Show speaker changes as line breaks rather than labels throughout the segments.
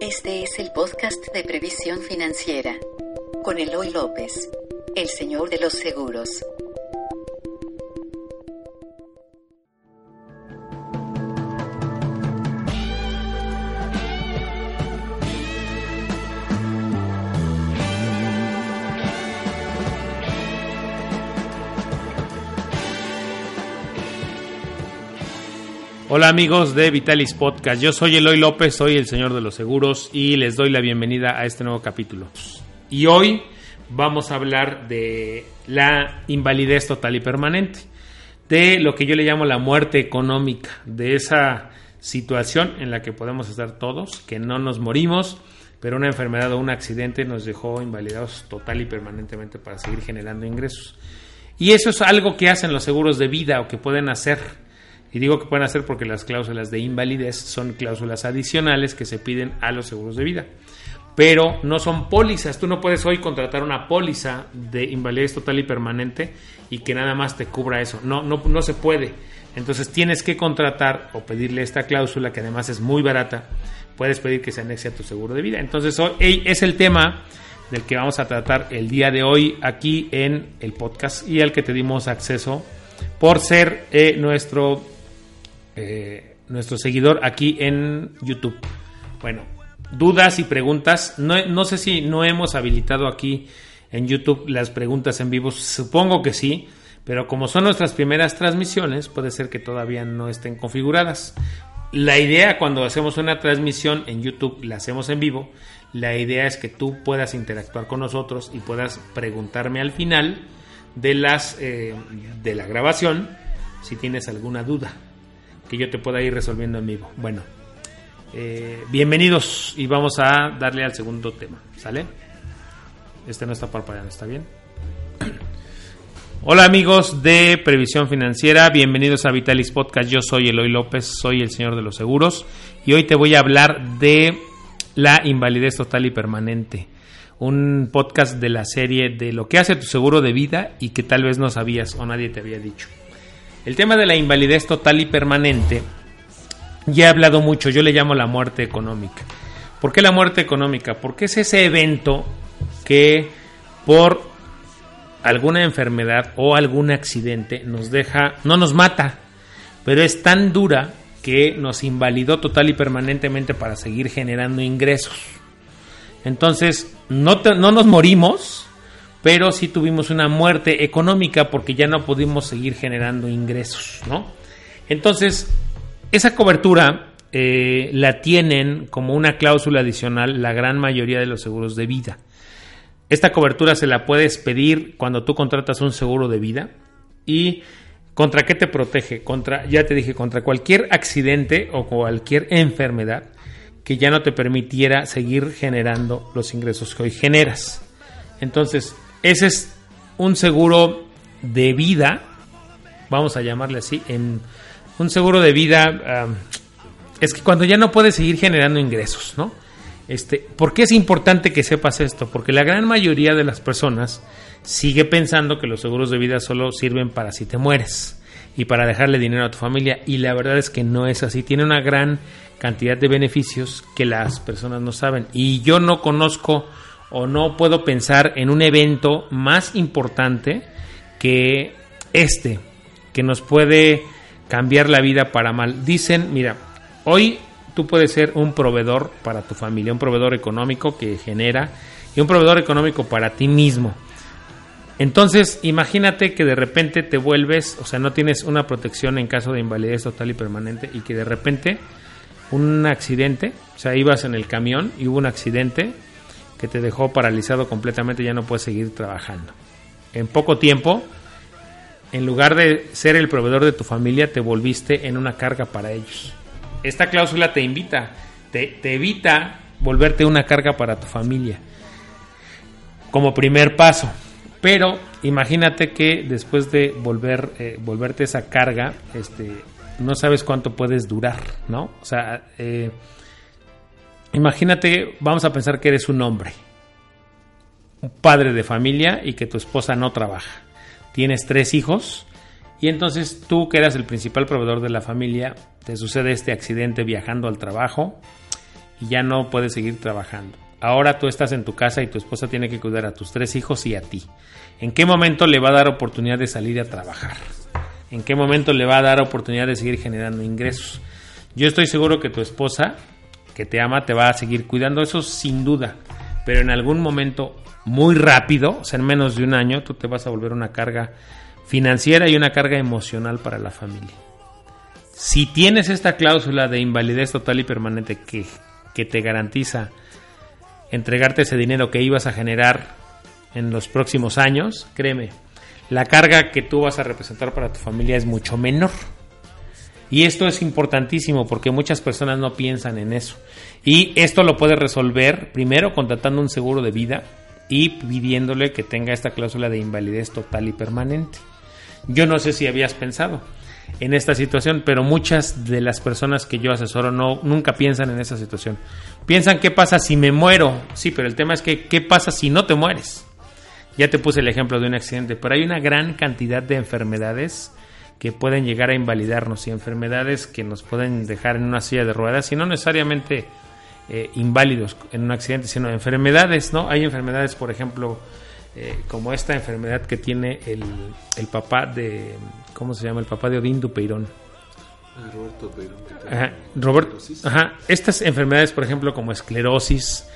Este es el podcast de previsión financiera con Eloy López, el señor de los seguros.
Hola amigos de Vitalis Podcast, yo soy Eloy López, soy el señor de los seguros y les doy la bienvenida a este nuevo capítulo. Y hoy vamos a hablar de la invalidez total y permanente, de lo que yo le llamo la muerte económica, de esa situación en la que podemos estar todos, que no nos morimos, pero una enfermedad o un accidente nos dejó invalidados total y permanentemente para seguir generando ingresos. Y eso es algo que hacen los seguros de vida o que pueden hacer y digo que pueden hacer porque las cláusulas de invalidez son cláusulas adicionales que se piden a los seguros de vida. Pero no son pólizas. Tú no puedes hoy contratar una póliza de invalidez total y permanente y que nada más te cubra eso. No, no, no se puede. Entonces tienes que contratar o pedirle esta cláusula que además es muy barata. Puedes pedir que se anexe a tu seguro de vida. Entonces hoy es el tema del que vamos a tratar el día de hoy aquí en el podcast y al que te dimos acceso por ser eh, nuestro eh, nuestro seguidor aquí en YouTube. Bueno, dudas y preguntas. No, sé si no hemos habilitado aquí en YouTube las preguntas en vivo. Supongo que sí, pero como son nuestras primeras transmisiones, puede ser que todavía no estén configuradas. La idea cuando hacemos una transmisión en YouTube, la hacemos en vivo, la idea es que tú puedas interactuar con nosotros y puedas preguntarme al final de las eh, de la grabación si tienes alguna duda que yo te pueda ir resolviendo en vivo. Bueno, eh, bienvenidos y vamos a darle al segundo tema, ¿sale? Este no está parpadeando, ¿está bien? Hola amigos de Previsión Financiera, bienvenidos a Vitalis Podcast. Yo soy Eloy López, soy el señor de los seguros y hoy te voy a hablar de la invalidez total y permanente. Un podcast de la serie de lo que hace tu seguro de vida y que tal vez no sabías o nadie te había dicho. El tema de la invalidez total y permanente, ya he hablado mucho, yo le llamo la muerte económica. ¿Por qué la muerte económica? Porque es ese evento que por alguna enfermedad o algún accidente nos deja, no nos mata, pero es tan dura que nos invalidó total y permanentemente para seguir generando ingresos. Entonces, no, no nos morimos, pero sí tuvimos una muerte económica porque ya no pudimos seguir generando ingresos, ¿no? Entonces, esa cobertura eh, la tienen como una cláusula adicional la gran mayoría de los seguros de vida. Esta cobertura se la puedes pedir cuando tú contratas un seguro de vida y ¿Contra qué te protege? Contra, ya te dije, contra cualquier accidente o cualquier enfermedad que ya no te permitiera seguir generando los ingresos que hoy generas. Entonces, ese es un seguro de vida, vamos a llamarle así, en un seguro de vida es que cuando ya no puedes seguir generando ingresos, ¿no? Este, ¿Por qué es importante que sepas esto? Porque la gran mayoría de las personas sigue pensando que los seguros de vida solo sirven para si te mueres y para dejarle dinero a tu familia y la verdad es que no es así. Tiene una gran cantidad de beneficios que las personas no saben y yo no conozco o no puedo pensar en un evento más importante que este, que nos puede cambiar la vida para mal. Dicen, mira, hoy tú puedes ser un proveedor para tu familia, un proveedor económico que genera y un proveedor económico para ti mismo. Entonces, imagínate que de repente te vuelves, o sea, no tienes una protección en caso de invalidez total y permanente y que de repente un accidente, o sea, ibas en el camión y hubo un accidente que te dejó paralizado completamente, ya no puedes seguir trabajando. En poco tiempo, en lugar de ser el proveedor de tu familia, te volviste en una carga para ellos. Esta cláusula te invita, te, evita volverte una carga para tu familia como primer paso. Pero imagínate que después de volver, eh, volverte esa carga, este, no sabes cuánto puedes durar, ¿no? O sea, eh, Imagínate, vamos a pensar que eres un hombre, un padre de familia y que tu esposa no trabaja. Tienes tres hijos y entonces tú que eras el principal proveedor de la familia, te sucede este accidente viajando al trabajo y ya no puedes seguir trabajando. Ahora tú estás en tu casa y tu esposa tiene que cuidar a tus tres hijos y a ti. ¿En qué momento le va a dar oportunidad de salir a trabajar? ¿En qué momento le va a dar oportunidad de seguir generando ingresos? Yo estoy seguro que tu esposa, que te ama, te va a seguir cuidando, eso sin duda. Pero en algún momento muy rápido, o sea, en menos de un año, tú te vas a volver una carga financiera y una carga emocional para la familia. Si tienes esta cláusula de invalidez total y permanente que, que te garantiza entregarte ese dinero que ibas a generar en los próximos años, créeme, la carga que tú vas a representar para tu familia es mucho menor. Y esto es importantísimo porque muchas personas no piensan en eso. Y esto lo puedes resolver primero contratando un seguro de vida y pidiéndole que tenga esta cláusula de invalidez total y permanente. Yo no sé si habías pensado en esta situación, pero muchas de las personas que yo asesoro no nunca piensan en esa situación. Piensan qué pasa si me muero. Sí, pero el tema es que qué pasa si no te mueres. Ya te puse el ejemplo de un accidente, pero hay una gran cantidad de enfermedades que pueden llegar a invalidarnos y enfermedades que nos pueden dejar en una silla de ruedas y no necesariamente eh, inválidos en un accidente, sino enfermedades, ¿no? Hay enfermedades, por ejemplo, eh, como esta enfermedad que tiene el, el, papá de, ¿cómo se llama? El papá de Odín Dupeirón.
Ah, Roberto Peirón.
Ajá, Robert, ajá, estas enfermedades, por ejemplo, como esclerosis,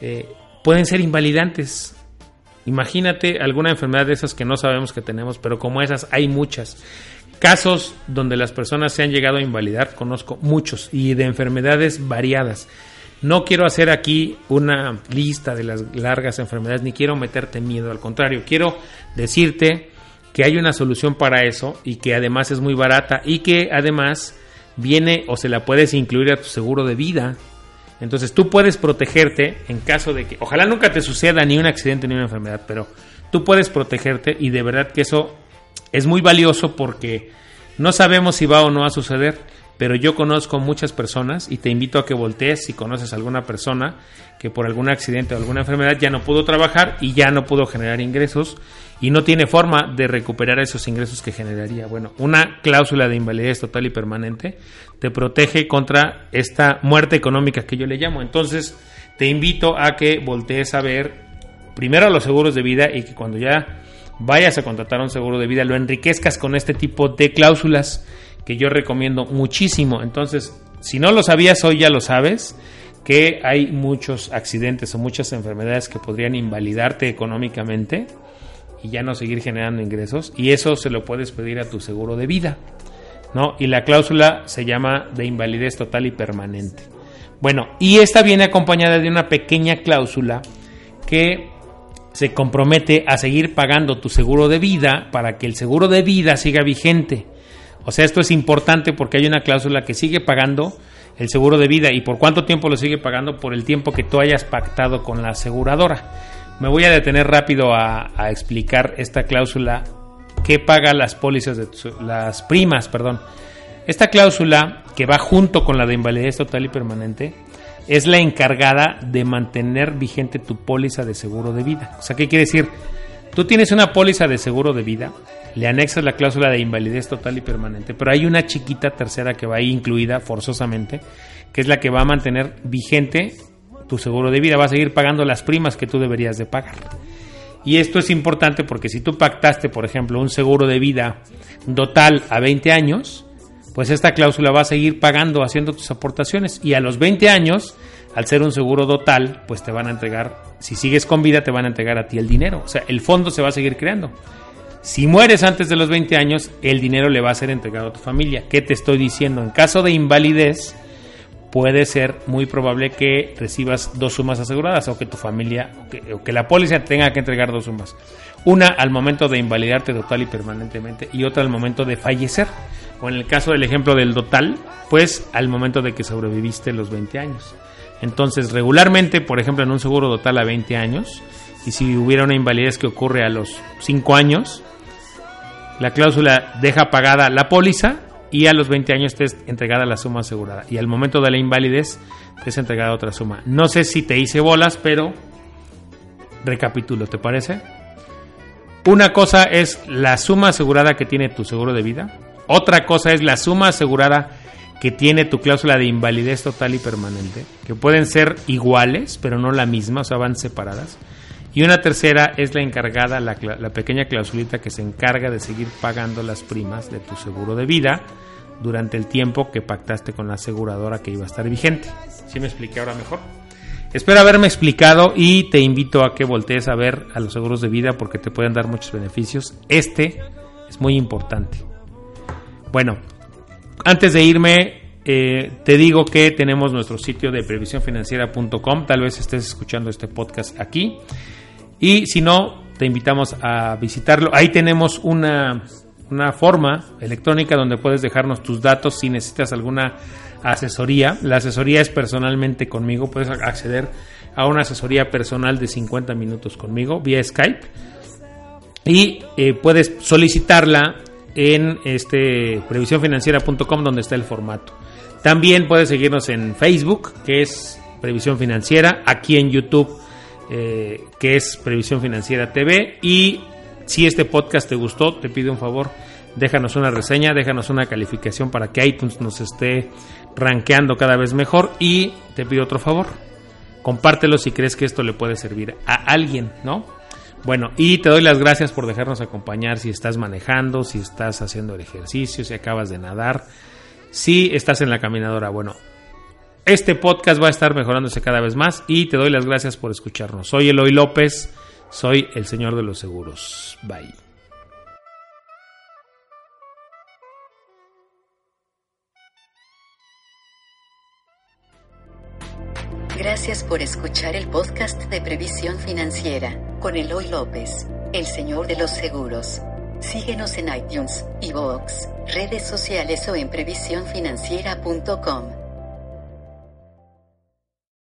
eh, pueden ser invalidantes. Imagínate alguna enfermedad de esas que no sabemos que tenemos, pero como esas hay muchas. Casos donde las personas se han llegado a invalidar, conozco muchos y de enfermedades variadas. No quiero hacer aquí una lista de las largas enfermedades, ni quiero meterte miedo, al contrario, quiero decirte que hay una solución para eso y que además es muy barata y que además viene o se la puedes incluir a tu seguro de vida. Entonces tú puedes protegerte en caso de que, ojalá nunca te suceda ni un accidente ni una enfermedad, pero tú puedes protegerte y de verdad que eso es muy valioso porque no sabemos si va o no a suceder pero yo conozco muchas personas y te invito a que voltees si conoces a alguna persona que por algún accidente o alguna enfermedad ya no pudo trabajar y ya no pudo generar ingresos y no tiene forma de recuperar esos ingresos que generaría. Bueno, una cláusula de invalidez total y permanente te protege contra esta muerte económica que yo le llamo. Entonces, te invito a que voltees a ver primero los seguros de vida y que cuando ya vayas a contratar un seguro de vida lo enriquezcas con este tipo de cláusulas que yo recomiendo muchísimo. Entonces, si no lo sabías, hoy ya lo sabes, que hay muchos accidentes o muchas enfermedades que podrían invalidarte económicamente y ya no seguir generando ingresos. Y eso se lo puedes pedir a tu seguro de vida. ¿no? Y la cláusula se llama de invalidez total y permanente. Bueno, y esta viene acompañada de una pequeña cláusula que se compromete a seguir pagando tu seguro de vida para que el seguro de vida siga vigente. O sea, esto es importante porque hay una cláusula que sigue pagando el seguro de vida y por cuánto tiempo lo sigue pagando por el tiempo que tú hayas pactado con la aseguradora. Me voy a detener rápido a, explicar esta cláusula que paga las pólizas de las primas, perdón. Esta cláusula que va junto con la de invalidez total y permanente es la encargada de mantener vigente tu póliza de seguro de vida. O sea, ¿qué quiere decir? Tú tienes una póliza de seguro de vida le anexas la cláusula de invalidez total y permanente, pero hay una chiquita tercera que va ahí incluida forzosamente, que es la que va a mantener vigente tu seguro de vida, va a seguir pagando las primas que tú deberías de pagar. Y esto es importante porque si tú pactaste, por ejemplo, un seguro de vida total a 20 años, pues esta cláusula va a seguir pagando, haciendo tus aportaciones. Y a los 20 años, al ser un seguro total, pues te van a entregar, si sigues con vida, te van a entregar a ti el dinero. O sea, el fondo se va a seguir creando. Si mueres antes de los 20 años, el dinero le va a ser entregado a tu familia. ¿Qué te estoy diciendo? En caso de invalidez, puede ser muy probable que recibas dos sumas aseguradas o que tu familia o que, la póliza tenga que entregar dos sumas. Una al momento de invalidarte total y permanentemente y otra al momento de fallecer. O en el caso del ejemplo del total, pues al momento de que sobreviviste los 20 años. Entonces, regularmente, por ejemplo, en un seguro total a 20 años, y si hubiera una invalidez que ocurre a los 5 años, la cláusula deja pagada la póliza y a los 20 años te es entregada la suma asegurada. Y al momento de la invalidez te es entregada otra suma. No sé si te hice bolas, pero recapitulo, ¿te parece? Una cosa es la suma asegurada que tiene tu seguro de vida. Otra cosa es la suma asegurada que tiene tu cláusula de invalidez total y permanente, que pueden ser iguales, pero no la misma, o sea, van separadas. Y una tercera es la encargada, la, la pequeña clausulita que se encarga de seguir pagando las primas de tu seguro de vida durante el tiempo que pactaste con la aseguradora que iba a estar vigente. ¿Sí me expliqué ahora mejor? Espero haberme explicado y te invito a que voltees a ver a los seguros de vida porque te pueden dar muchos beneficios. Este es muy importante. Bueno, antes de irme, eh, te digo que tenemos nuestro sitio de previsiónfinanciera.com. Tal vez estés escuchando este podcast aquí. Y si no, te invitamos a visitarlo. Ahí tenemos una, una forma electrónica donde puedes dejarnos tus datos si necesitas alguna asesoría. La asesoría es personalmente conmigo. Puedes acceder a una asesoría personal de 50 minutos conmigo vía Skype. Y eh, puedes solicitarla en este previsiónfinanciera.com donde está el formato. También puedes seguirnos en Facebook, que es Previsión Financiera, aquí en YouTube, eh, que es Previsión Financiera TV. Y si este podcast te gustó, te pido un favor, déjanos una reseña, déjanos una calificación para que iTunes nos esté rankeando cada vez mejor. Y te pido otro favor, compártelo si crees que esto le puede servir a alguien, ¿no? Bueno, y te doy las gracias por dejarnos acompañar si estás manejando, si estás haciendo el ejercicio, si acabas de nadar, si estás en la caminadora. Bueno, este podcast va a estar mejorándose cada vez más y te doy las gracias por escucharnos. Soy Eloy López, soy el señor de los seguros. Bye.
Gracias por escuchar el podcast de Previsión Financiera con Eloy López, el señor de los seguros. Síguenos en iTunes, iVoox, redes sociales o en previsiónfinanciera.com.